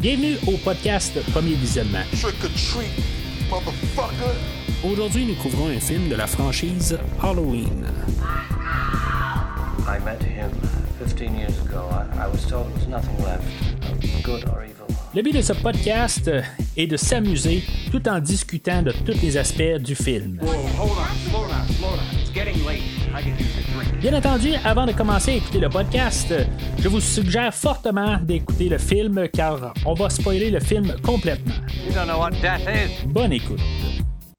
Bienvenue au podcast Premier Visionnement. Aujourd'hui, nous couvrons un film de la franchise Halloween. I met him 15 years ago. I, I was told there was nothing left, good or evil. Le but de ce podcast est de s'amuser tout en discutant de tous les aspects du film. Bien entendu, avant de commencer à écouter le podcast, je vous suggère fortement d'écouter le film car on va spoiler le film complètement. Bonne écoute.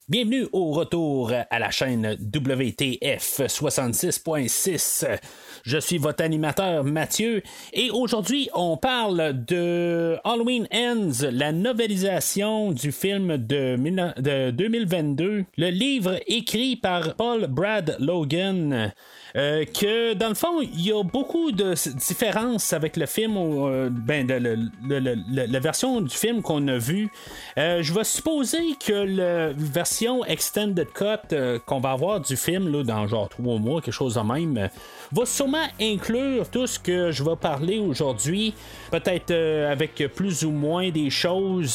Bienvenue au retour à la chaîne WTF 66.6. Je suis votre animateur Mathieu et aujourd'hui on parle de Halloween Ends, la novelisation du film de, 2022, le livre écrit par Paul Brad Logan. Euh, que dans le fond, il y a beaucoup de différences avec le film, euh, ben, la version du film qu'on a vu. Euh, je vais supposer que la version extended cut qu'on va avoir du film là, dans genre trois mois, quelque chose de même, va sûrement inclure tout ce que je vais parler aujourd'hui, peut-être avec plus ou moins des choses,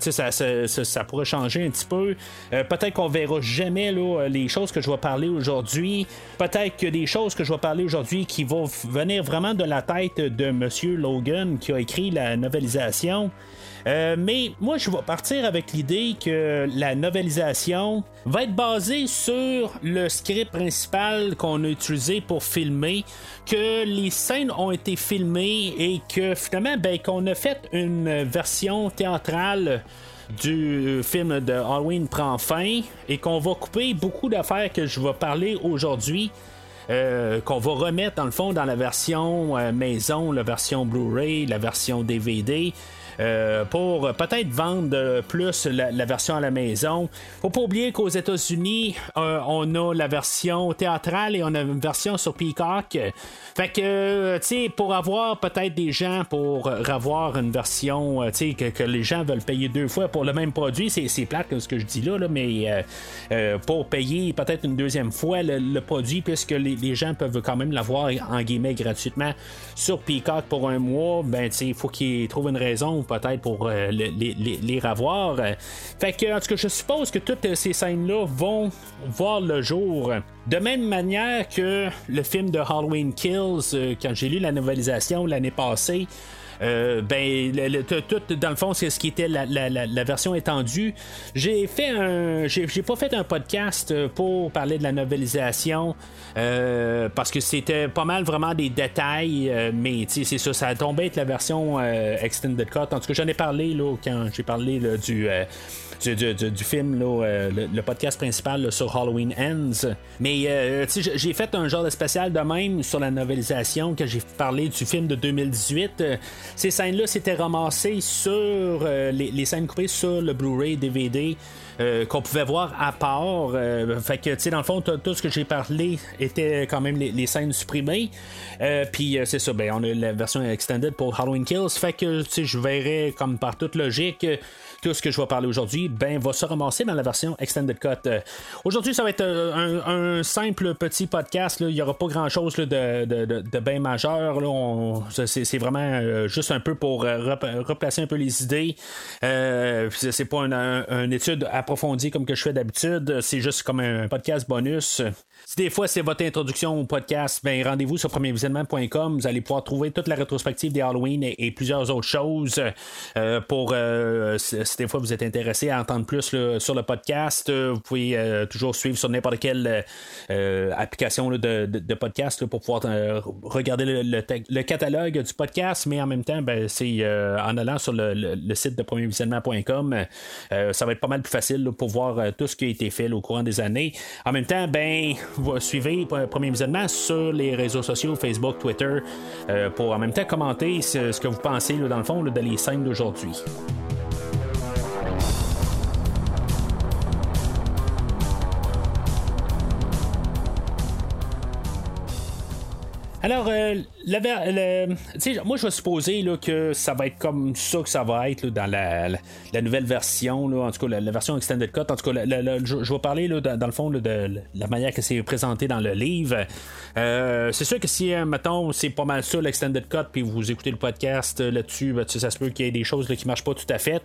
ça, ça, ça, pourrait changer un petit peu. Peut-être qu'on verra jamais là, les choses que je vais parler aujourd'hui. Peut-être que des choses que je vais parler aujourd'hui qui vont venir vraiment de la tête de Monsieur Logan qui a écrit la novelisation. Euh, mais moi, je vais partir avec l'idée que la novelisation va être basée sur le script principal qu'on a utilisé pour filmer, que les scènes ont été filmées et que finalement, ben, qu'on a fait une version théâtrale du film de Halloween prend fin et qu'on va couper beaucoup d'affaires que je vais parler aujourd'hui. Euh, qu'on va remettre dans le fond dans la version euh, maison, la version Blu-ray, la version DVD. Euh, pour peut-être vendre plus la, version à la maison. Faut pas oublier qu'aux États-Unis, euh, on a la version théâtrale et on a une version sur Peacock. Fait que, tu sais, pour avoir peut-être des gens pour avoir une version, euh, tu sais, que, les gens veulent payer deux fois pour le même produit, c'est plate ce que je dis là, mais pour payer peut-être une deuxième fois le, produit, puisque les, gens peuvent quand même l'avoir en guillemets gratuitement sur Peacock pour un mois, ben, tu sais, il faut qu'ils trouvent une raison peut-être pour euh, les, les, revoir. Fait que, en tout cas, je suppose que toutes ces scènes-là vont voir le jour. De même manière que le film de Halloween Kills, euh, quand j'ai lu la novelisation l'année passée, euh, ben, tout, dans le fond, c'est ce qui était la, version étendue. J'ai fait un. J'ai, pas fait un podcast pour parler de la novelisation euh, parce que c'était pas mal vraiment des détails, euh, mais c'est ça, ça a tombé être la version Extended Cut. En tout cas, j'en ai parlé là, quand j'ai parlé du du, film, euh, le, podcast principal sur Halloween Ends. Mais euh, j'ai fait un genre de spécial de même sur la novelisation que j'ai parlé du film de 2018. Euh, ces scènes-là s'étaient ramassées sur les, scènes coupées sur le Blu-ray DVD. qu'on pouvait voir à part. fait que, tu sais, dans le fond, tout ce que j'ai parlé était quand même les, scènes supprimées. Puis, c'est ça, ben, on a la version extended pour Halloween Kills. Fait que, tu sais, je verrais, comme par toute logique, tout ce que je vais parler aujourd'hui ben, va se ramasser dans la version Extended Cut. Euh, aujourd'hui, ça va être euh, un, simple petit podcast. Il n'y aura pas grand-chose de, de, de, bien majeur. C'est vraiment euh, juste un peu pour replacer un peu les idées. c'est pas une étude approfondie comme que je fais d'habitude. C'est juste comme un podcast bonus. Si des fois c'est votre introduction au podcast, ben rendez-vous sur premiervisionnement.com. Vous allez pouvoir trouver toute la rétrospective des Halloween et, plusieurs autres choses. Euh, pour euh, si des fois vous êtes intéressé à entendre plus sur le podcast, euh, vous pouvez toujours suivre sur n'importe quelle application de, podcast pour pouvoir regarder le, catalogue du podcast, mais en même temps, ben, c'est en allant sur le, site de premiervisionnement.com, ça va être pas mal plus facile pour voir tout ce qui a été fait au courant des années. En même temps, ben suivez Premier Visionnement sur les réseaux sociaux, Facebook, Twitter, euh, pour en même temps commenter ce, que vous pensez, dans le fond, de les scènes d'aujourd'hui. Alors, euh, moi, je vais supposer là, que ça va être comme ça que ça va être dans la, la, nouvelle version, là, en tout cas, la, version Extended Cut. En tout cas, je, vais parler là, dans, le fond de la manière que c'est présenté dans le livre. Euh, c'est sûr que si, mettons, c'est pas mal ça, l'Extended Cut, puis vous écoutez le podcast là-dessus, ben, ça se peut qu'il y ait des choses qui marchent pas tout à fait.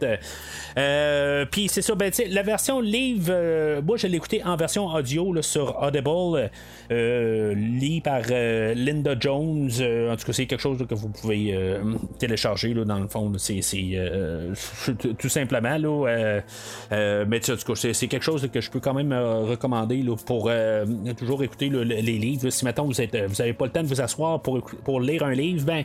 puis c'est ça, ben, la version livre, moi, je l'ai écouté en version audio sur Audible, lit par Linda Jones. Euh, en tout cas, c'est quelque chose que vous pouvez euh, télécharger là, dans le fond. C'est, euh, tout simplement. Là, mais en tout cas, c'est, quelque chose que je peux quand même recommander pour toujours écouter les livres. Si maintenant vous n'avez vous pas le temps de vous asseoir pour, pour lire un livre, ben,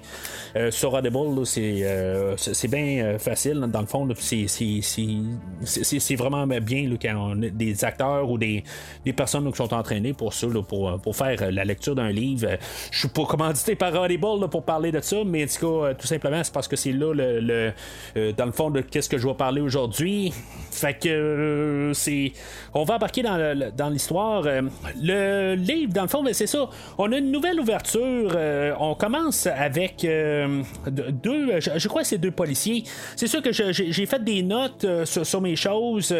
sur Audible, c'est, bien facile. Dans le fond, c'est, vraiment bien quand on a des acteurs ou des, des personnes qui sont entraînées pour ça, pour, pour faire la lecture d'un livre. Je suis pas commandité par Audible pour parler de ça, mais en tout cas, euh, tout simplement, c'est parce que c'est là le, euh, dans le fond de qu'est-ce que je vais parler aujourd'hui. Fait que euh, c'est. On va embarquer dans, l'histoire. le livre, dans le fond, ben, c'est ça. On a une nouvelle ouverture. on commence avec deux. Je, crois que c'est deux policiers. C'est sûr que j'ai fait des notes sur, mes choses.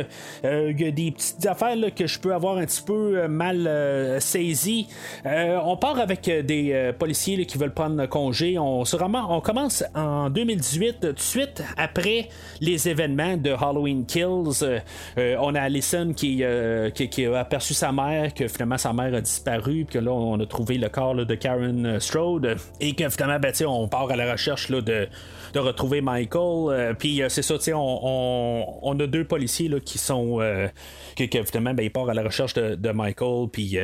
Il y a des petites affaires que je peux avoir un petit peu mal saisies. on part avec des euh, policiers qui veulent prendre congé. On, on commence en 2018, tout de suite après les événements de Halloween Kills. Euh, euh, on a Allison qui, qui, a aperçu sa mère, que finalement sa mère a disparu, puis que là on a trouvé le corps de Karen Strode, et que finalement ben, on part à la recherche là, de de retrouver Michael. puis c'est ça, on, on, a deux policiers là, qui sont. que, finalement, ben, ils partent à la recherche de, de Michael. Puis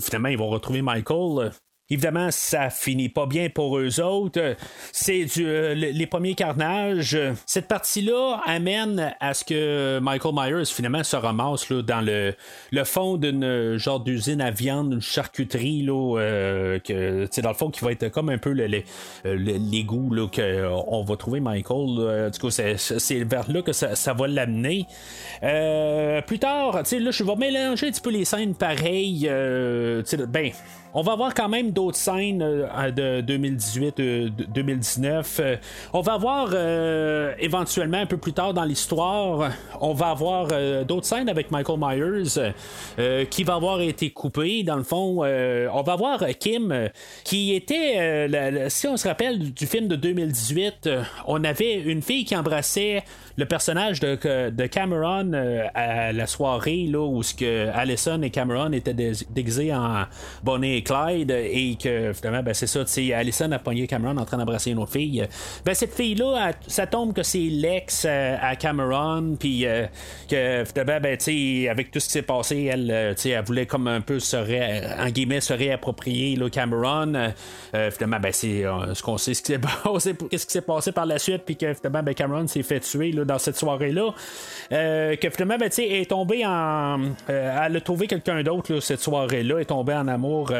finalement, ils vont retrouver Michael. Évidemment, ça finit pas bien pour eux autres. C'est du, euh, les premiers carnages. Cette partie-là amène à ce que Michael Myers finalement se ramasse là, dans le, le fond d'une genre d'usine à viande, une charcuterie là, euh, que dans le fond qui va être comme un peu le, euh, l'égout là, qu'on va trouver Michael. Du coup, c'est, vers là que ça, ça va l'amener. plus tard, là, je vais mélanger un petit peu les scènes pareilles. ben, on va avoir quand même d'autres scènes euh, de 2018-2019. Euh, on va avoir euh, éventuellement un peu plus tard dans l'histoire, on va avoir d'autres scènes avec Michael Myers qui va avoir été coupé. Dans le fond, on va avoir Kim qui était, si on se rappelle du film de 2018, on avait une fille qui embrassait le personnage de, Cameron à la soirée là, où ce que Allison et Cameron étaient déguisés en Bonnie et Clyde et que finalement ben, c'est ça, Allison a pogné Cameron en train d'embrasser une autre fille. Ben cette fille-là, ça tombe que c'est l'ex euh, à Cameron, puis euh, que finalement, ben, avec tout ce qui s'est passé, elle, euh, elle voulait comme un peu se, en guillemets, se réapproprier Cameron. finalement, ben, c'est ce qu'on sait, ce qui s'est passé, qu'est-ce qui s'est passé par la suite, puis que finalement, ben, Cameron s'est fait tuer là, dans cette soirée-là. que finalement, ben, est tombé en. elle a trouvé quelqu'un d'autre cette soirée-là, est tombé en amour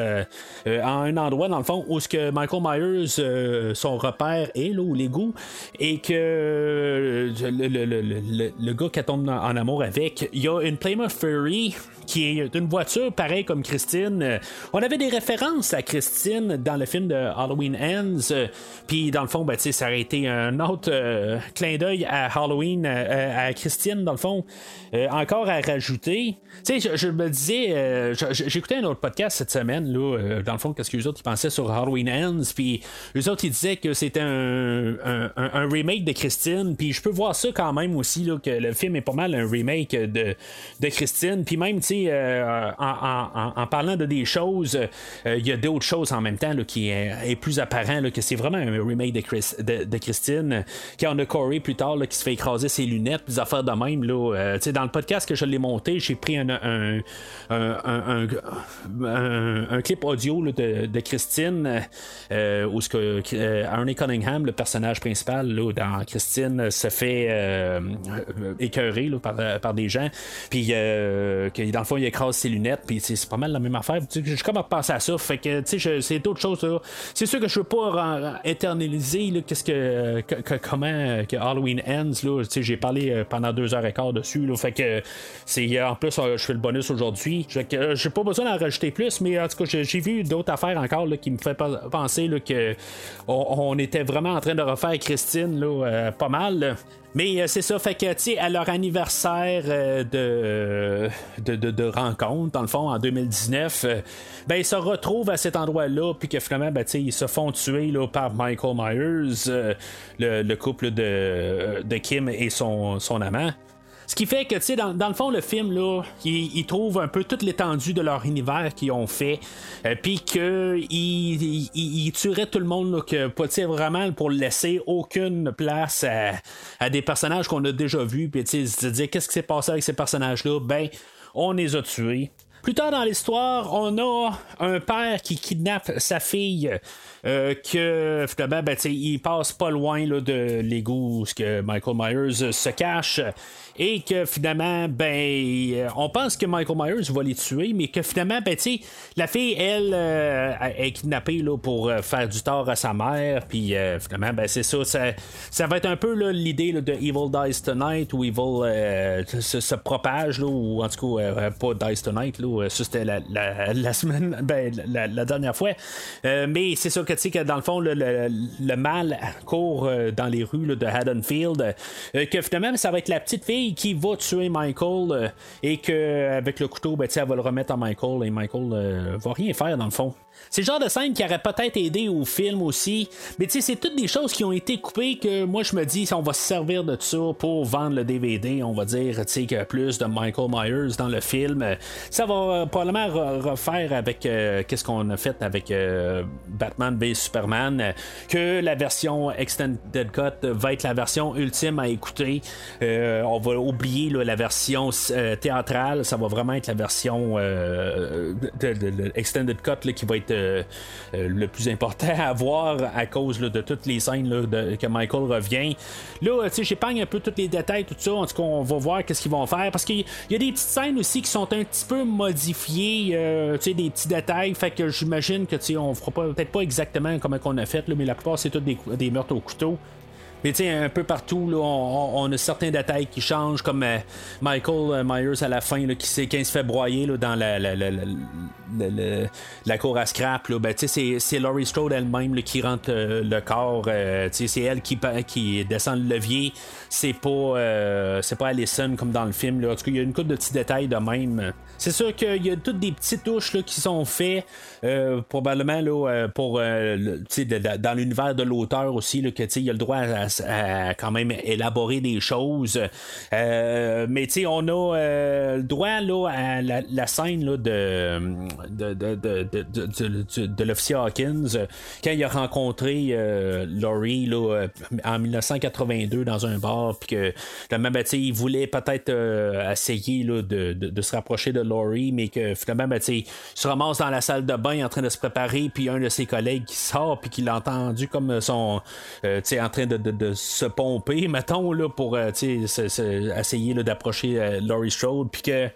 euh, à un endroit, dans le fond, où ce que Michael Myers, euh, son repère est, là, ou l'égout, et que euh, le, gars qui tombe en, amour avec, il y a une Plymouth Fury qui est une voiture pareille comme Christine. On avait des références à Christine dans le film de Halloween Ends, puis dans le fond, ben, ça aurait été un autre clin d'œil à Halloween, à Christine, dans le fond, encore à rajouter. Sais, je, me disais, j'écoutais un autre podcast cette semaine, euh, dans le fond, qu'est-ce que les autres ils pensaient sur Halloween Ends, puis les autres ils disaient que c'était un, remake de Christine, puis je peux voir ça quand même aussi, là, que le film est pas mal un remake de, de Christine, puis même, tu sais, euh, en, parlant de des choses, euh, il y a d'autres choses en même temps là, qui est, plus apparent, que c'est vraiment un remake de, Chris, de, Christine, quand on a Corey plus tard qui se fait écraser ses lunettes, des affaires de même, là, dans le podcast que je l'ai monté, j'ai pris un, un, un audio de, Christine, euh, où ce que euh, Arnie Cunningham, le personnage principal dans Christine, se fait euh, écœurer par, des gens, puis que dans le fond il écrase ses lunettes, puis c'est pas mal la même affaire. Je suis comme à penser à ça, fait que c'est d'autres choses. C'est sûr que je veux pas internaliser qu'est-ce que, comment que Halloween ends. J'ai parlé pendant deux heures et quart dessus, fait que c'est en plus je fais le bonus aujourd'hui. J'ai pas besoin d'en rajouter plus, mais en tout cas j'ai vu d'autres affaires encore qui me fait penser que on, était vraiment en train de refaire Christine là, pas mal. Mais c'est ça, fait que, tu à leur anniversaire de, de, rencontre, dans le fond, en 2019, ben, ils se retrouvent à cet endroit-là, puis que finalement, ben, ils se font tuer là, par Michael Myers, le, couple de, Kim et son amant. Ce qui fait que, tu sais, dans, le fond, le film, là, ils, trouvent un peu toute l'étendue de leur univers qu'ils ont fait, euh, puis qu'ils ils, tueraient tout le monde, là, que, vraiment pour laisser aucune place à, des personnages qu'on a déjà vus, puis, tu sais, dire qu'est-ce qui s'est passé avec ces personnages-là, ben, on les a tués. Plus tard dans l'histoire, on a un père qui kidnappe sa fille. Euh, que finalement, ben, il passe pas loin là, de l'égout que Michael Myers se cache et que finalement, ben, euh, on pense que Michael Myers va les tuer, mais que finalement, ben, la fille, elle, euh, est kidnappée là, pour faire du tort à sa mère, puis finalement, ben, c'est ça, ça, va être un peu l'idée de Evil Dies Tonight, où Evil se, propage, là, ou en tout cas, pas Dies Tonight, là, ça c'était la, semaine, ben, la, dernière fois, mais c'est ça que, tu sais, que dans le fond, le, mal court dans les rues de Haddonfield, que finalement, ça va être la petite fille qui va tuer Michael euh, et qu'avec le couteau, ben, elle va le remettre à Michael et Michael euh, va rien faire dans le fond. C'est le genre de scène qui aurait peut-être aidé au film aussi. Mais tu sais, c'est toutes des choses qui ont été coupées que moi je me dis, on va se servir de ça pour vendre le DVD. On va dire, tu sais, que plus de Michael Myers dans le film. Ça va euh, probablement refaire avec euh, qu'est-ce qu'on a fait avec euh, Batman v Superman. Que la version Extended Cut va être la version ultime à écouter. on va oublier la version théâtrale. Ça va vraiment être la version de, Extended Cut qui va être euh, euh, le plus important à voir à cause de toutes les scènes que Michael revient. Là, tu sais, j'épargne un peu tous les détails, tout ça. En tout cas, on va voir qu'est-ce qu'ils vont faire parce qu'il y a des petites scènes aussi qui sont un petit peu modifiées, euh, tu sais, des petits détails. Fait que j'imagine que, tu sais, on fera peut-être pas exactement comme on a fait, mais la plupart, c'est tous des, des meurtres au couteau. Mais tu sais, un peu partout, là, on, a certains détails qui changent, comme euh, Michael euh, Myers à la fin, là, qui, qui se fait broyer là, dans la, la, la, la, cour à scrap. Là, ben, c'est, Laurie Strode elle-même qui rentre euh, le corps. c'est elle qui, qui descend le levier. C'est pas, c'est pas Allison comme dans le film. Là. En tout cas, il y a une couple de petits détails de même. C'est sûr qu'il y a toutes des petites touches là, qui sont faites, probablement là, pour dans l'univers de l'auteur aussi, là, que il y a le droit à à, quand même élaborer des choses. Euh, mais tu sais, on a euh, le droit là, à la, scène là, de, de, de, de, de, l'officier Hawkins quand il a rencontré euh, Laurie là, en 1982 dans un bar, puis que finalement, ben, il voulait peut-être essayer là, de, se rapprocher de Laurie, mais que finalement, ben, il se ramasse dans la salle de bain en train de se préparer, puis un de ses collègues qui sort, puis qui l'a entendu comme son, en train de se pomper, mettons, là, pour euh, essayer d'approcher euh, Laurie Strode, puis que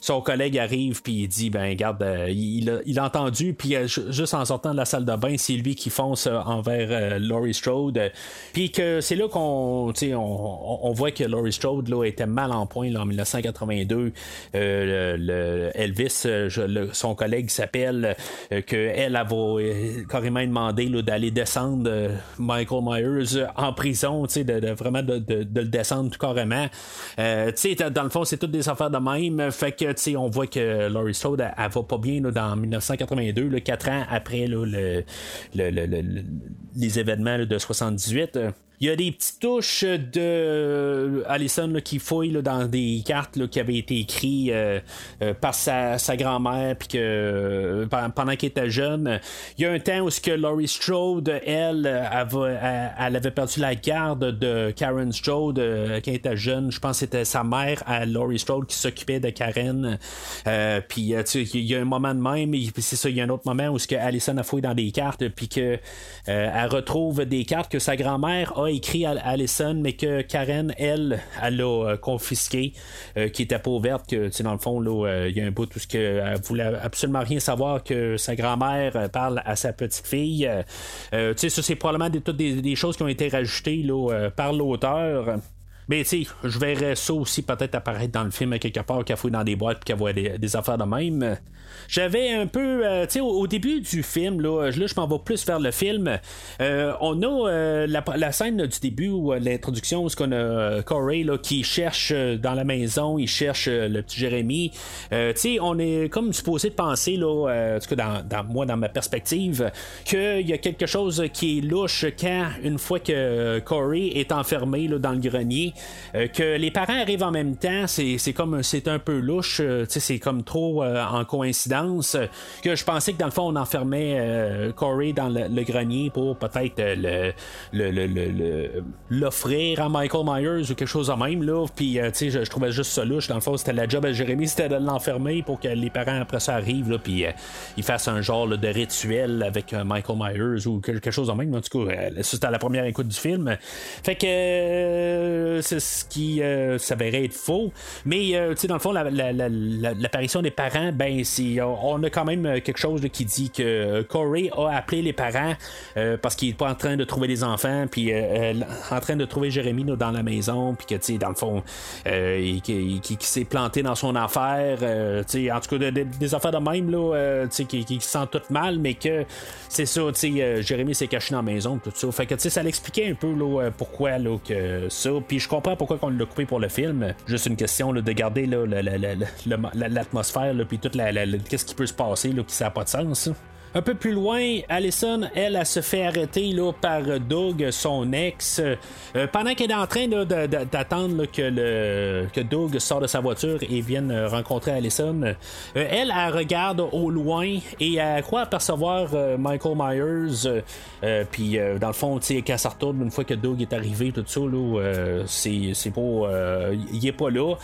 son collègue arrive puis il dit ben regarde euh, il, a, il, a, entendu puis euh, juste en sortant de la salle de bain c'est lui qui fonce euh, envers Laurie Strode. Puis que c'est là qu'on on, on voit que Laurie Strode là, était mal en point là, en 1982 le, Elvis son collègue s'appelle que elle a carrément demandé d'aller descendre Michael Myers en prison de, de, vraiment de, de, le descendre tout carrément. Dans le fond c'est toutes des affaires de même. Fait que on voit que Laurie Strode, elle, va pas bien dans 1982, le 4 ans après les événements de 78. Il y a des petites touches de euh, Allison qui fouille dans des cartes qui avaient été écrites euh, euh, par sa, grand-mère, puis que pendant qu'elle était jeune, il y a un temps où ce que Laurie Strode, elle, elle, avait perdu la garde de Karen Strode quand elle était jeune. Je pense que c'était sa mère, à Laurie Strode, qui s'occupait de Karen. puis il y a un moment de même, c'est ça, il y a un autre moment où ce que Allison a fouillé dans des cartes, puis que elle retrouve des cartes que sa grand-mère a écrit à Allison, mais que Karen, elle, elle l'a euh, confisqué, euh, qui était pas ouverte, que dans le fond, euh, il y a un bout tout ce qu'elle voulait absolument rien savoir que sa grand-mère parle à sa petite fille. sais, ça c'est probablement des, toutes des, choses qui ont été rajoutées par l'auteur. Mais tu sais, je verrais ça aussi peut-être apparaître dans le film quelque part, qu'elle fouille dans des boîtes puis qu'elle voit des, affaires de même. J'avais un peu, euh, tu sais, au, début du film, là, je m'en vais plus vers le film. Euh, on a la, scène du début où l'introduction, où qu'on a Corey là, qui cherche dans la maison, il cherche le petit Jérémy. tu sais, on est comme supposé de penser, là, en tout cas dans, moi, dans ma perspective, qu'il y a quelque chose qui est louche quand, une fois que Corey est enfermé là, dans le grenier, euh, que les parents arrivent en même temps, c'est, comme c'est un peu louche, euh, c'est comme trop euh, en coïncidence que je pensais que dans le fond on enfermait Corey dans le, grenier pour peut-être le, l'offrir à Michael Myers ou quelque chose de même là. Puis je, je trouvais juste ça louche. Dans le fond, c'était la job à Jérémy, c'était de l'enfermer pour que les parents après ça arrivent là, puis ils fassent un genre de rituel avec Michael Myers ou quelque chose de même. En tout cas, c'était à la première écoute du film. Fait que ce qui euh, s'avérait être faux. Mais, euh, dans le fond, l'apparition des parents, ben, on a quand même quelque chose qui dit que Corey a appelé les parents euh, parce qu'il est pas en train de trouver des enfants, puis en train de trouver Jérémy dans la maison, puis que, dans le fond, qui, s'est planté dans son affaire, en tout cas, des affaires de même, là, qui, qui, se sent tout mal, mais que c'est ça, Jérémy s'est caché dans la maison, tout ça. Fait que, ça l'expliquait un peu, là, pourquoi, là, que ça. Puis je comprends pourquoi on l'a coupé pour le film. Juste une question de garder l'atmosphère, puis toute la, qu'est-ce qui peut se passer, là, qui ça n'a pas de sens. Un peu plus loin, Allison, elle, elle, se fait arrêter là, par Doug, son ex, euh, pendant qu'elle est en train d'attendre que, que Doug sort de sa voiture et vienne rencontrer Allison. Euh, elle, elle regarde au loin et elle croit apercevoir euh, Michael Myers. Puis, dans le fond, qu'elle se retourne une fois que Doug est arrivé, tout ça, là, c'est, pas. il est pas là.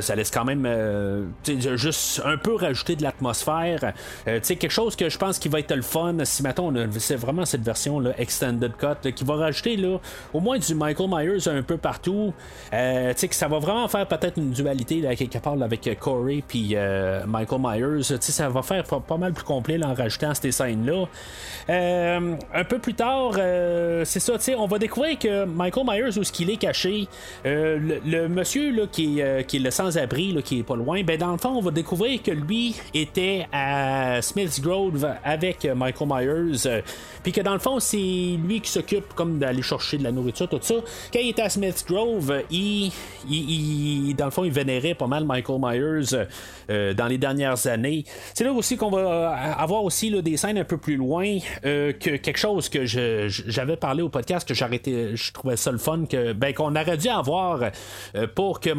ça laisse quand même juste un peu rajouter de l'atmosphère. quelque chose que je pense qui va être le fun si maintenant c'est vraiment cette version là, extended cut qui va rajouter là, au moins du Michael Myers un peu partout. Euh, que ça va vraiment faire peut-être une dualité là, quelque part avec euh, Corey puis euh, Michael Myers. ça va faire pas, mal plus complet en rajoutant ces scènes-là. un peu plus tard, c'est ça, on va découvrir que Michael Myers, où ce qu'il est caché, le, monsieur là, qui, est, qui est le sans-abri, qui est pas loin, ben dans le fond, on va découvrir que lui était à Smith's Grove avec euh, Michael Myers. Euh, puis que dans le fond, c'est lui qui s'occupe comme d'aller chercher de la nourriture, tout ça. Quand il était à Smith Grove, il, il, dans le fond, il vénérait pas mal Michael Myers euh, dans les dernières années. C'est là aussi qu'on va avoir aussi là, des scènes un peu plus loin que quelque chose que j'avais parlé au podcast que j'arrêtais, je trouvais ça le fun que ben qu'on aurait dû avoir pour que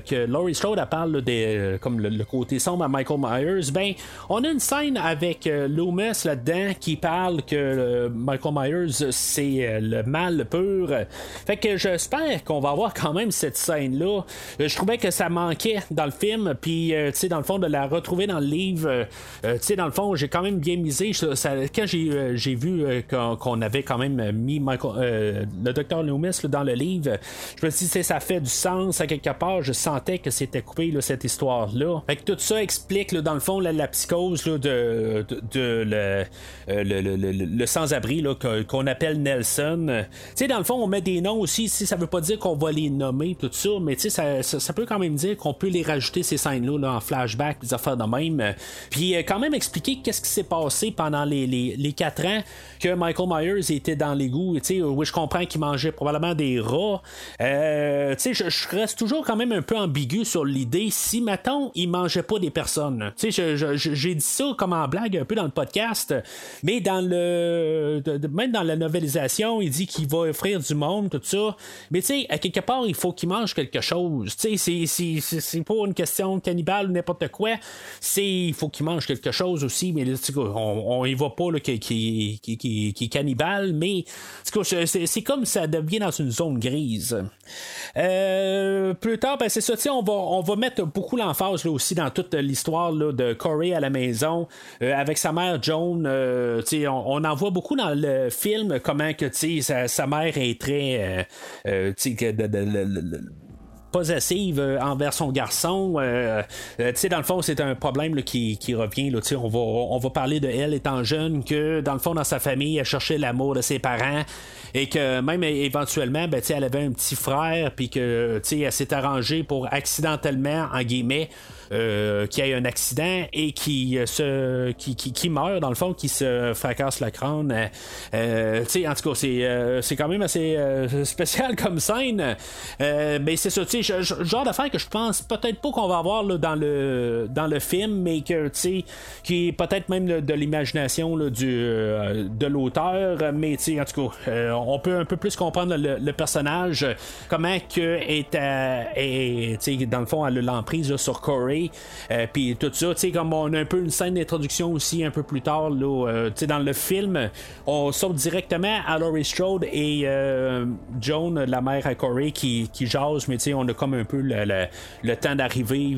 que Laurie Strode parle des comme le, côté sombre à Michael Myers. Ben on a une scène avec Loomis là-dedans qui parle que euh, Michael Myers c'est euh, le mal pur. Fait que j'espère qu'on va avoir quand même cette scène-là. Euh, je trouvais que ça manquait dans le film, puis tu sais, dans le fond, de la retrouver dans le livre, tu sais, dans le fond, j'ai quand même bien misé. quand j'ai vu qu'on avait quand même mis le docteur Loomis dans le livre, je me suis dit, ça fait du sens à quelque part. Je sentais que c'était coupé cette histoire-là. Fait que tout ça explique, dans le fond, la, psychose de, le, euh, le, sans-abri qu'on appelle Nelson. Tu sais, dans le fond, on met des noms aussi. Si ça veut pas dire qu'on va les nommer, tout ça, mais tu sais, ça, peut quand même dire qu'on peut les rajouter, ces scènes-là, en flashback, des affaires de même. Puis euh, quand même expliquer qu'est-ce qui s'est passé pendant les, les, quatre ans que Michael Myers était dans l'égout. Tu sais, oui, je comprends qu'il mangeait probablement des rats. Euh, tu sais, je, reste toujours quand même un peu ambigu sur l'idée si, mettons, il mangeait pas des personnes. Tu sais, j'ai dit ça comme en blague un peu dans podcast, mais dans le. même dans la novelisation, il dit qu'il va offrir du monde, tout ça. Mais tu sais, à quelque part, il faut qu'il mange quelque chose. Tu sais, c'est pas une question cannibale ou n'importe quoi. C'est il faut qu'il mange quelque chose aussi, mais on, on y va pas qu'il qui, qui, est cannibale, mais c'est comme ça devient dans une zone grise. Euh, plus tard, ben c'est ça, on va, on va mettre beaucoup l'emphase aussi dans toute l'histoire de Corey à la maison, euh, avec sa mère Joan. Euh, on, en voit beaucoup dans le film comment que sa, mère est très possessive envers son garçon. tu sais, dans le fond, c'est un problème qui, revient. Là, on, va, on va parler de elle étant jeune, que dans le fond, dans sa famille, elle cherchait l'amour de ses parents et que même éventuellement, ben, elle avait un petit frère, puis que elle s'est arrangée pour accidentellement, en guillemets, euh, qui a eu un accident et qui, euh, se, qui, qui, meurt, dans le fond, qui se fracasse le crâne. Euh, en tout cas, c'est, c'est quand même assez spécial comme scène. mais c'est ça, tu sais, genre d'affaire que je pense peut-être pas qu'on va avoir là, dans, le, dans le film, mais que, tu sais, qui est peut-être même de l'imagination du, de l'auteur, mais tu sais, en tout cas, on peut un peu plus comprendre le, personnage, comment que est, est dans le fond, elle a l'emprise sur Corey euh, puis tout ça, tu sais, comme on a un peu une scène d'introduction aussi un peu plus tard, là, euh, tu sais, dans le film, on saute directement à Laurie Strode et euh, Joan, la mère à Corey, qui, qui jase, mais tu sais, on a comme un peu le, temps d'arriver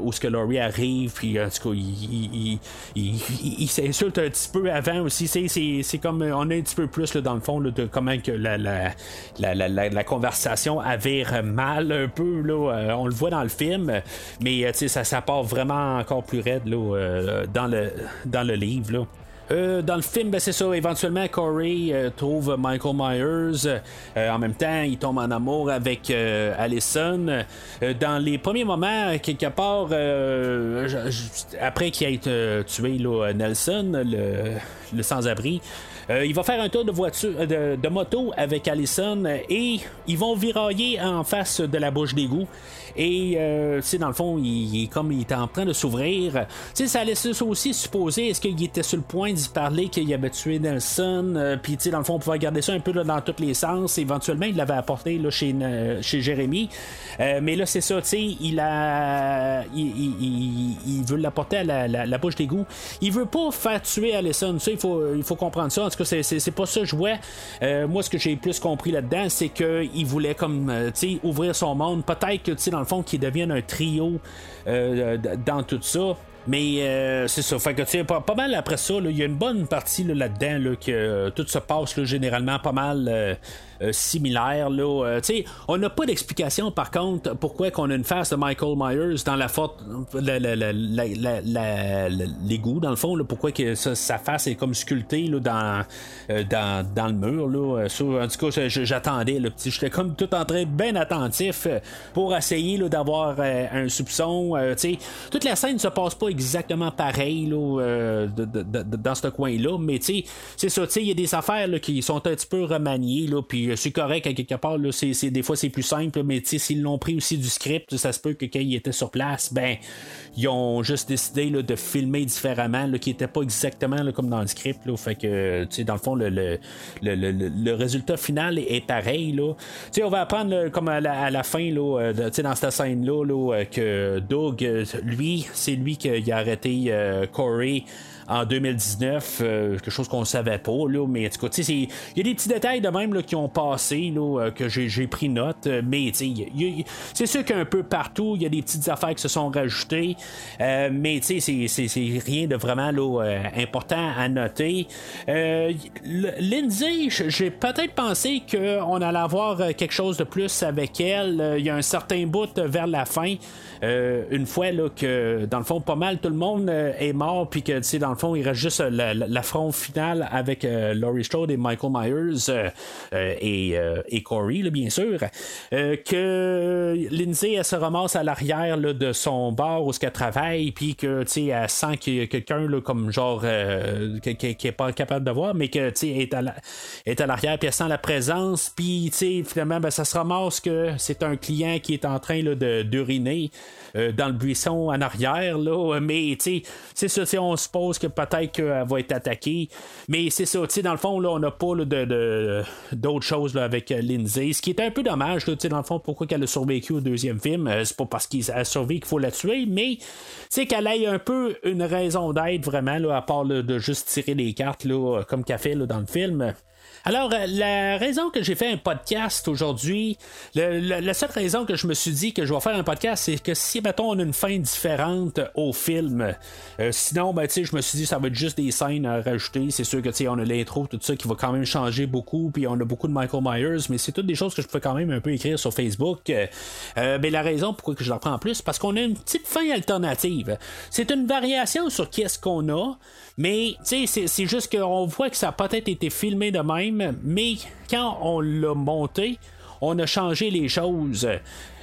où ce que Laurie arrive, puis en tout cas, il, il, s'insulte un petit peu avant aussi, c'est comme, on a un petit peu plus dans le fond de comment que la, la, la, conversation avire mal un peu, là, on le voit dans le film, mais tu sais, ça, part vraiment encore plus raide euh, dans, le, dans le livre. Euh, dans le film, ben, c'est ça, éventuellement, Corey euh, trouve Michael Myers. en même temps, il tombe en amour avec Allison. dans les premiers moments, quelque part, après qu'il ait tué Nelson, le, le sans-abri, il va faire un tour de voiture de, moto avec Allison et ils vont virailler en face de la bouche d'égout. Et euh, dans le fond, il, est comme il était en train de s'ouvrir. Ça laisse aussi supposer est-ce qu'il était sur le point d'y parler qu'il avait tué Nelson. Euh, Puis tu sais, dans le fond, on pouvait garder ça un peu dans tous les sens. Éventuellement, il l'avait apporté là, chez, euh, chez Jérémy. Euh, mais là, c'est ça, tu sais, il a. Il, veut l'apporter à la, la, bouche d'égout. Il veut pas faire tuer Allison. Ça, il faut, il faut comprendre ça. En tout cas, c'est, pas ça que je vois. moi, ce que j'ai plus compris là-dedans, c'est qu'il voulait comme, tu sais, ouvrir son monde. Peut-être que, tu sais, dans le fond, qu'il devienne un trio dans tout ça. Mais euh, c'est ça. Fait que, tu pas, pas mal après ça, il y a une bonne partie là-dedans là, que euh, tout se passe généralement pas mal euh, similaire. Là, euh, on n'a pas d'explication par contre pourquoi qu'on a une face de Michael Myers dans la faute l'égout dans le fond, là, pourquoi que sa face est comme sculptée là, dans, euh, dans, le mur. Là, en tout cas, j'attendais. J'étais comme tout en train bien attentif pour essayer d'avoir un soupçon. toute la scène ne se passe pas exactement pareil là, dans ce coin-là, mais c'est ça, il y a des affaires qui sont un petit peu remaniées, puis c'est correct à quelque part. Là, c'est, des fois, c'est plus simple, mais s'ils l'ont pris aussi du script, ça se peut que quand ils étaient sur place, ben, ils ont juste décidé de filmer différemment, là, qui n'était pas exactement comme dans le script. Là, fait que, dans le fond, le, le, le, résultat final est pareil. Là. on va apprendre comme à la, fin, là, euh, dans cette scène-là, là, que Doug, euh, lui, c'est lui qui a arrêté euh, Corey en 2019, euh, quelque chose qu'on savait pas, là, mais en tout cas, il y a des petits détails de même là, qui ont passé, là, euh, que j'ai pris note, euh, mais c'est sûr qu'un peu partout, il y a des petites affaires qui se sont rajoutées, mais c'est rien de vraiment là, important à noter. Lindsay, j'ai peut-être pensé qu'on allait avoir quelque chose de plus avec elle. Il y a un certain bout vers la fin. une fois là, que dans le fond pas mal tout le monde est mort puis que dans le fond, il reste juste euh, l'affront final avec euh, Laurie Strode et Michael Myers euh, et, Corey, bien sûr. que Lindsay, elle se ramasse à l'arrière de son bar où elle travaille, puis que, tu sais, elle sent qu'il y a quelqu'un, comme genre, qui n'est pas capable de voir, mais que, tu sais, est à l'arrière, puis elle sent la présence, puis, tu sais, finalement, ben, ça se ramasse que c'est un client qui est en train d'uriner. Dans le buisson en arrière, là, mais tu sais, c'est ça, on suppose que peut-être qu'elle va être attaquée. Mais c'est ça, dans le fond, là, on n'a pas de, d'autres choses avec euh, Lindsay. Ce qui est un peu dommage, là, dans le fond, pourquoi qu'elle a survécu au deuxième film. Euh, c'est pas parce qu'elle a survécu qu'il faut la tuer, mais c'est qu'elle ait un peu une raison d'être vraiment, là, à part de juste tirer les cartes là, comme qu'elle fait là, dans le film. Alors, euh, la raison que j'ai fait un podcast aujourd'hui, la seule raison que je me suis dit que je vais faire un podcast, c'est que si, mettons, on a une fin différente au film, euh, sinon, ben, tu sais, je me suis dit, ça va être juste des scènes à rajouter. C'est sûr que, tu sais, on a l'intro, tout ça, qui va quand même changer beaucoup, puis on a beaucoup de Michael Myers, mais c'est toutes des choses que je peux quand même un peu écrire sur Facebook. Euh, mais la raison pourquoi que je la prends en plus, parce qu'on a une petite fin alternative. C'est une variation sur qu'est-ce qu'on a, mais c'est juste qu'on voit que ça a peut-être été filmé de même, mais quand on l'a monté, on a changé les choses.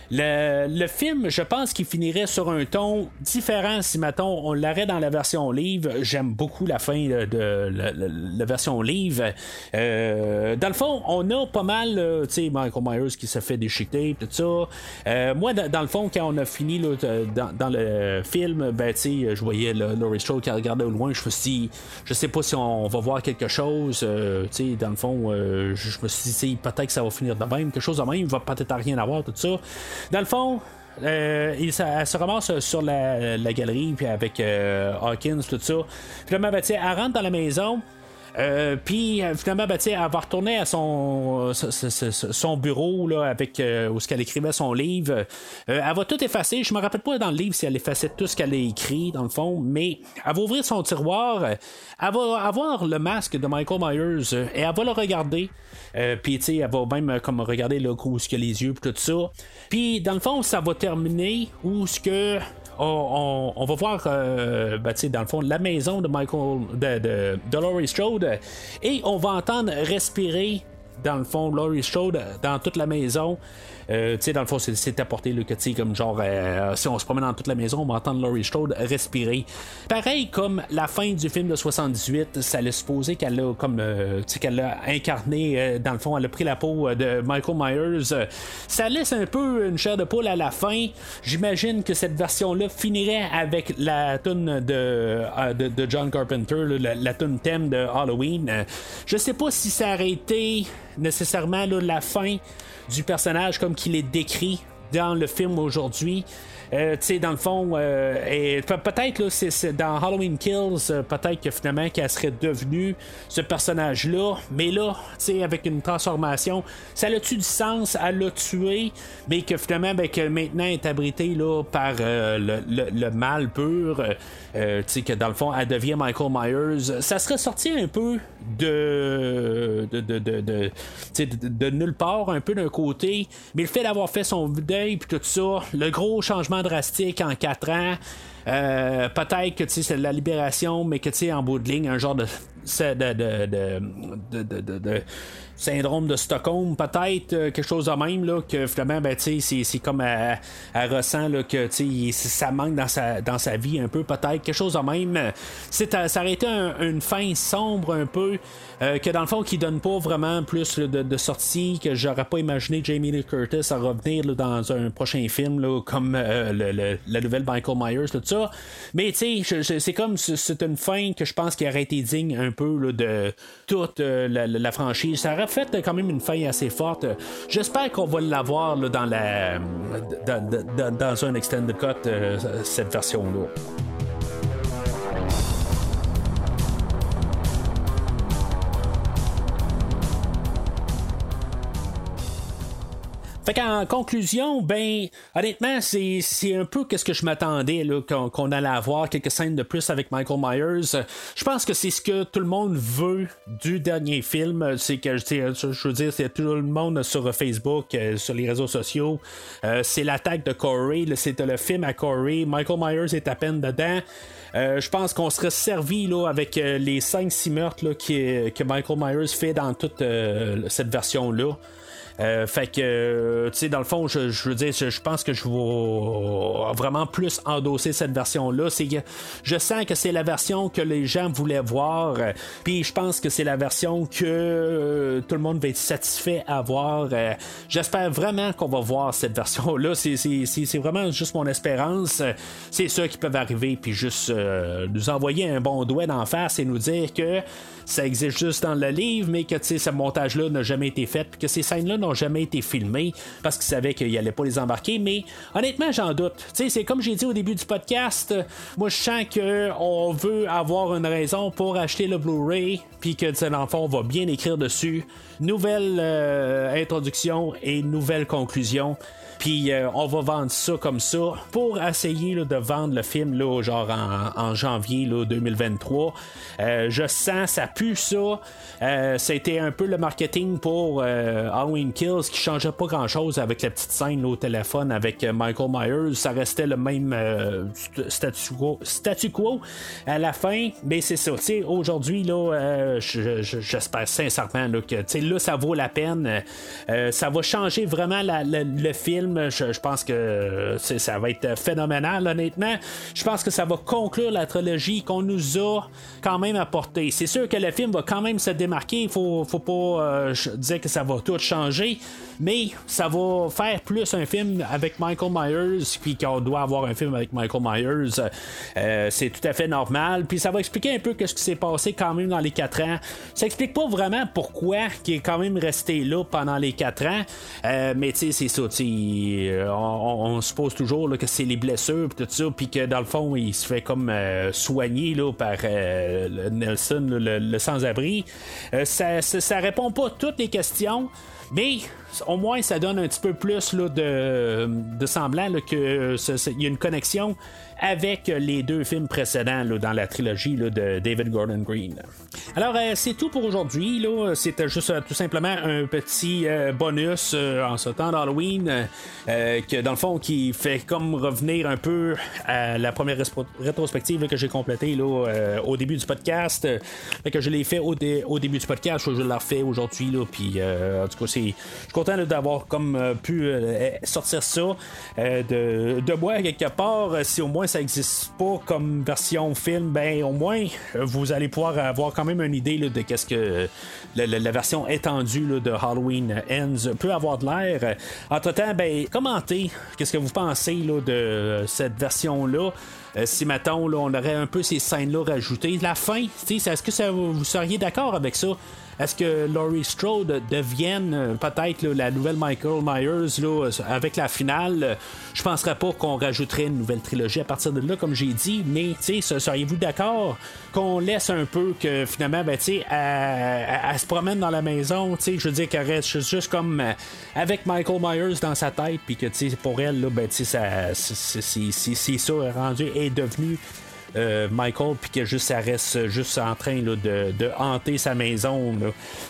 Le, film, je pense qu'il finirait sur un ton différent si, mettons, on l'arrête dans la version livre. J'aime beaucoup la fin de, la, version livre. Euh, dans le fond, on a pas mal, tu sais, Michael Myers qui se fait déchiqueter, tout ça. Euh, moi, dans, le fond, quand on a fini dans, le film, ben, tu sais, je voyais Laurie Strode qui regardait au loin. Je me suis dit, je sais pas si on va voir quelque chose. Euh, tu sais, dans le fond, je me suis dit, peut-être que ça va finir de même, quelque chose de même, il va peut-être rien avoir, tout ça. Dans le fond, euh, il, elle se ramasse sur la, galerie puis avec euh, Hawkins, tout ça. Puis là, elle rentre dans la maison. Euh, puis finalement, ben, elle va retourner à son, bureau là, avec où ce qu'elle écrivait son livre. elle va tout effacer. Je me rappelle pas dans le livre si elle effaçait tout ce qu'elle a écrit dans le fond, mais elle va ouvrir son tiroir. Elle va avoir le masque de Michael Myers et elle va le regarder. Euh, puis, elle va même euh, comme regarder le où ce que les yeux, tout ça. Puis, dans le fond, ça va terminer où ce que. On, va voir, euh, ben, dans le fond, la maison de Michael, de, de, Laurie Strode, et on va entendre respirer, dans le fond, Laurie Strode dans toute la maison. Euh, tu sais, dans le fond, c'est apporté le que comme genre, euh, si on se promène dans toute la maison, on va entendre Laurie Strode respirer. Pareil comme la fin du film de 78, ça laisse supposer qu'elle a comme, euh, tu sais, qu'elle a incarné, dans le fond, elle a pris la peau de Michael Myers. ça laisse un peu une chair de poule à la fin. J'imagine que cette version-là finirait avec la tune de, de, John Carpenter, la, la tune thème de Halloween. je sais pas si ça aurait été nécessairement la fin du personnage comme qu'il est décrit dans le film aujourd'hui. Euh, tu sais, dans le fond, euh, peut-être là, c'est, dans Halloween Kills, euh, peut-être que finalement qu'elle serait devenue ce personnage-là, mais là, tu sais, avec une transformation, ça a-tu du sens? À le tuer, mais que finalement, ben, que maintenant est abritée là par le, mal pur, tu sais, que dans le fond, elle devient Michael Myers. Ça serait sorti un peu de de, de, de, de, de nulle part, un peu d'un côté, mais le fait d'avoir fait son deuil puis tout ça, le gros changement drastique en 4 ans. Euh, peut-être que c'est la libération, mais que en bout de ligne, un genre de, de, de, de, de syndrome de Stockholm, peut-être, euh, quelque chose de même, là, que finalement, ben, c'est, c'est comme elle, ressent là, que ça manque dans sa, dans sa vie un peu, peut-être, quelque chose de même. C'est, ça aurait été une fin sombre un peu, euh, que dans le fond, qui donne pas vraiment plus de, de sortie, que j'aurais pas imaginé Jamie Lee Curtis à revenir dans un prochain film, là, comme euh, le, la nouvelle Michael Myers, tout ça. Mais tu sais, c'est comme c'est une fin que je pense qui aurait été digne un peu là, de toute la, franchise. Fait quand même une fin assez forte. J'espère qu'on va l'avoir dans la dans, dans, un extended cut euh, cette version là. Fait conclusion, ben, honnêtement, c'est, un peu qu'est-ce que je m'attendais, qu'on, allait avoir quelques scènes de plus avec Michael Myers. Je pense que c'est ce que tout le monde veut du dernier film. C'est que, je veux dire, c'est tout le monde sur Facebook, euh, sur les réseaux sociaux. Euh, c'est l'attaque de Corey, c'est le film à Corey. Michael Myers est à peine dedans. Euh, je pense qu'on serait servi là, avec les 5-6 meurtres que Michael Myers fait dans toute cette version-là. Euh, fait que, euh, tu sais, dans le fond, je, veux dire, je, pense que je vais vraiment plus endosser cette version-là. C'est je sens que c'est la version que les gens voulaient voir. Puis je pense que c'est la version que euh, tout le monde va être satisfait à voir. J'espère vraiment qu'on va voir cette version-là. C'est vraiment juste mon espérance. C'est ça qui peuvent arriver, puis juste nous envoyer un bon doigt d'en face et nous dire que ça existe juste dans le livre, mais que ce montage-là n'a jamais été fait, puis que ces scènes-là n'ont jamais été filmés parce qu'ils savaient qu'ils n'allaient pas les embarquer. Mais honnêtement, j'en doute. c'est comme j'ai dit au début du podcast, moi je sens qu'on veut avoir une raison pour acheter le Blu-ray, puis que dans le fond, on va bien écrire dessus. Nouvelle euh, introduction et nouvelle conclusion. Puis euh, on va vendre ça comme ça pour essayer de vendre le film là, genre en, janvier là, 2023. Euh, je sens, ça pue ça. Euh, c'était un peu le marketing pour Halloween Kills qui changeait pas grand chose avec la petite scène au téléphone avec Michael Myers. Ça restait le même statu quo, statu, quo, à la fin. Mais c'est ça. Aujourd'hui, j'espère sincèrement que là, ça vaut la peine. ça va changer vraiment le film je, pense que ça va être phénoménal, honnêtement. Je pense que ça va conclure la trilogie qu'on nous a quand même apportée. C'est sûr que le film va quand même se démarquer. Il faut, faut pas euh, dire que ça va tout changer mais ça va faire plus un film avec Michael Myers, puis qu'on doit avoir un film avec Michael Myers, euh, c'est tout à fait normal. Puis ça va expliquer un peu ce qui s'est passé quand même dans les 4 ans. Ça explique pas vraiment pourquoi il est quand même resté là pendant les 4 ans, euh, mais tu sais, c'est ça, euh, on, on, suppose toujours que c'est les blessures, tout ça, puis que dans le fond, il se fait comme soigner là, par Nelson, le, sans-abri. ça, ça, ça répond pas à toutes les questions. Mais au moins, ça donne un petit peu plus là, de, de semblant qu'il y a une connexion avec les deux films précédents dans la trilogie de David Gordon Green. Alors, euh, c'est tout pour aujourd'hui. C'était juste euh, tout simplement un petit euh, bonus en ce temps d'Halloween, que dans le fond, qui fait comme revenir un peu à la première rétrospective que j'ai complétée là, au début du podcast. que je l'ai fait au, début du podcast, je l'ai refait aujourd'hui. Puis, en tout cas, je suis content d'avoir comme pu sortir ça de, de moi quelque part. Si au moins ça n'existe pas comme version film, ben au moins vous allez pouvoir avoir quand même une idée de qu'est-ce que la, version étendue de Halloween Ends peut avoir de l'air. Entre temps, ben commentez qu'est-ce que vous pensez de cette version là. Euh, si mettons là, on aurait un peu ces scènes là rajoutées, la fin, est-ce que vous seriez d'accord avec ça? Est-ce que Laurie Strode devienne euh, peut-être la nouvelle Michael Myers là, avec la finale? Je penserais pas qu'on rajouterait une nouvelle trilogie à partir de là, comme j'ai dit, mais seriez-vous d'accord qu'on laisse un peu que finalement, ben, elle, se promène dans la maison, je veux dire qu'elle reste juste comme euh, avec Michael Myers dans sa tête, puis que pour elle, là, ben, ça, c'est ça rendu est devenu euh, Michael, puis que juste ça reste juste en train de, hanter sa maison.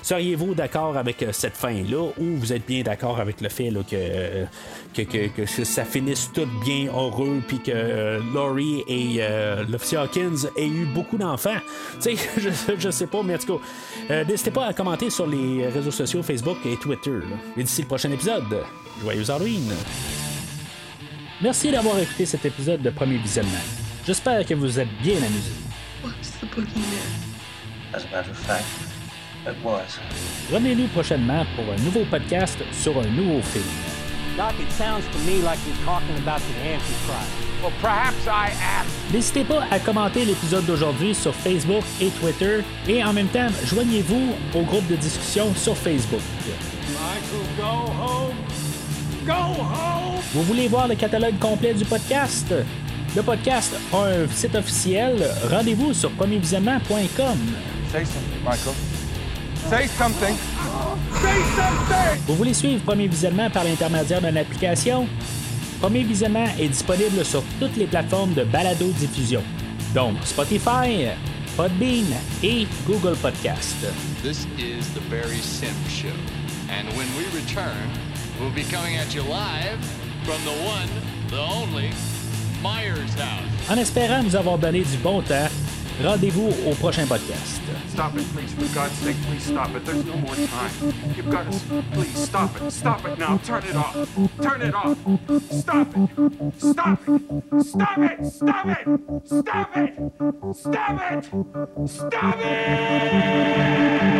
Seriez-vous d'accord avec euh, cette fin-là ou vous êtes bien d'accord avec le fait que, que, ça finisse tout bien heureux, puis que Laurie et l'officier Hawkins aient eu beaucoup d'enfants? je, je sais pas, mais en tout cas, n'hésitez pas à commenter sur les réseaux sociaux Facebook et Twitter. Et d'ici le prochain épisode, joyeux Halloween! Merci d'avoir écouté cet épisode de Premier Visionnement. J'espère que vous êtes bien amusé. Revenez-nous prochainement pour un nouveau podcast sur un nouveau film. N'hésitez pas à commenter l'épisode d'aujourd'hui sur Facebook et Twitter et en même temps, joignez-vous au groupe de discussion sur Facebook. Vous voulez voir le catalogue complet du podcast? Le podcast a un site officiel. Rendez-vous sur premiervisionnement.com. Say something, Michael. Say something. Say something! Vous voulez suivre Premier Visionnement par l'intermédiaire d'une application? Premier Visionnement est disponible sur toutes les plateformes de balado-diffusion, donc Spotify, Podbean et Google Podcast. This is the Barry Sim Show. And when we return, we'll be coming at you live from the one, the only en espérant nous avoir donné du bon temps, rendez-vous au prochain podcast. Stop it, please. For God's sake, please stop it. There's no more time. You've got to... Please, stop it. Stop it now. Turn it off. Turn it off. Stop it. Stop it. Stop it. Stop it. Stop it. Stop it. Stop it.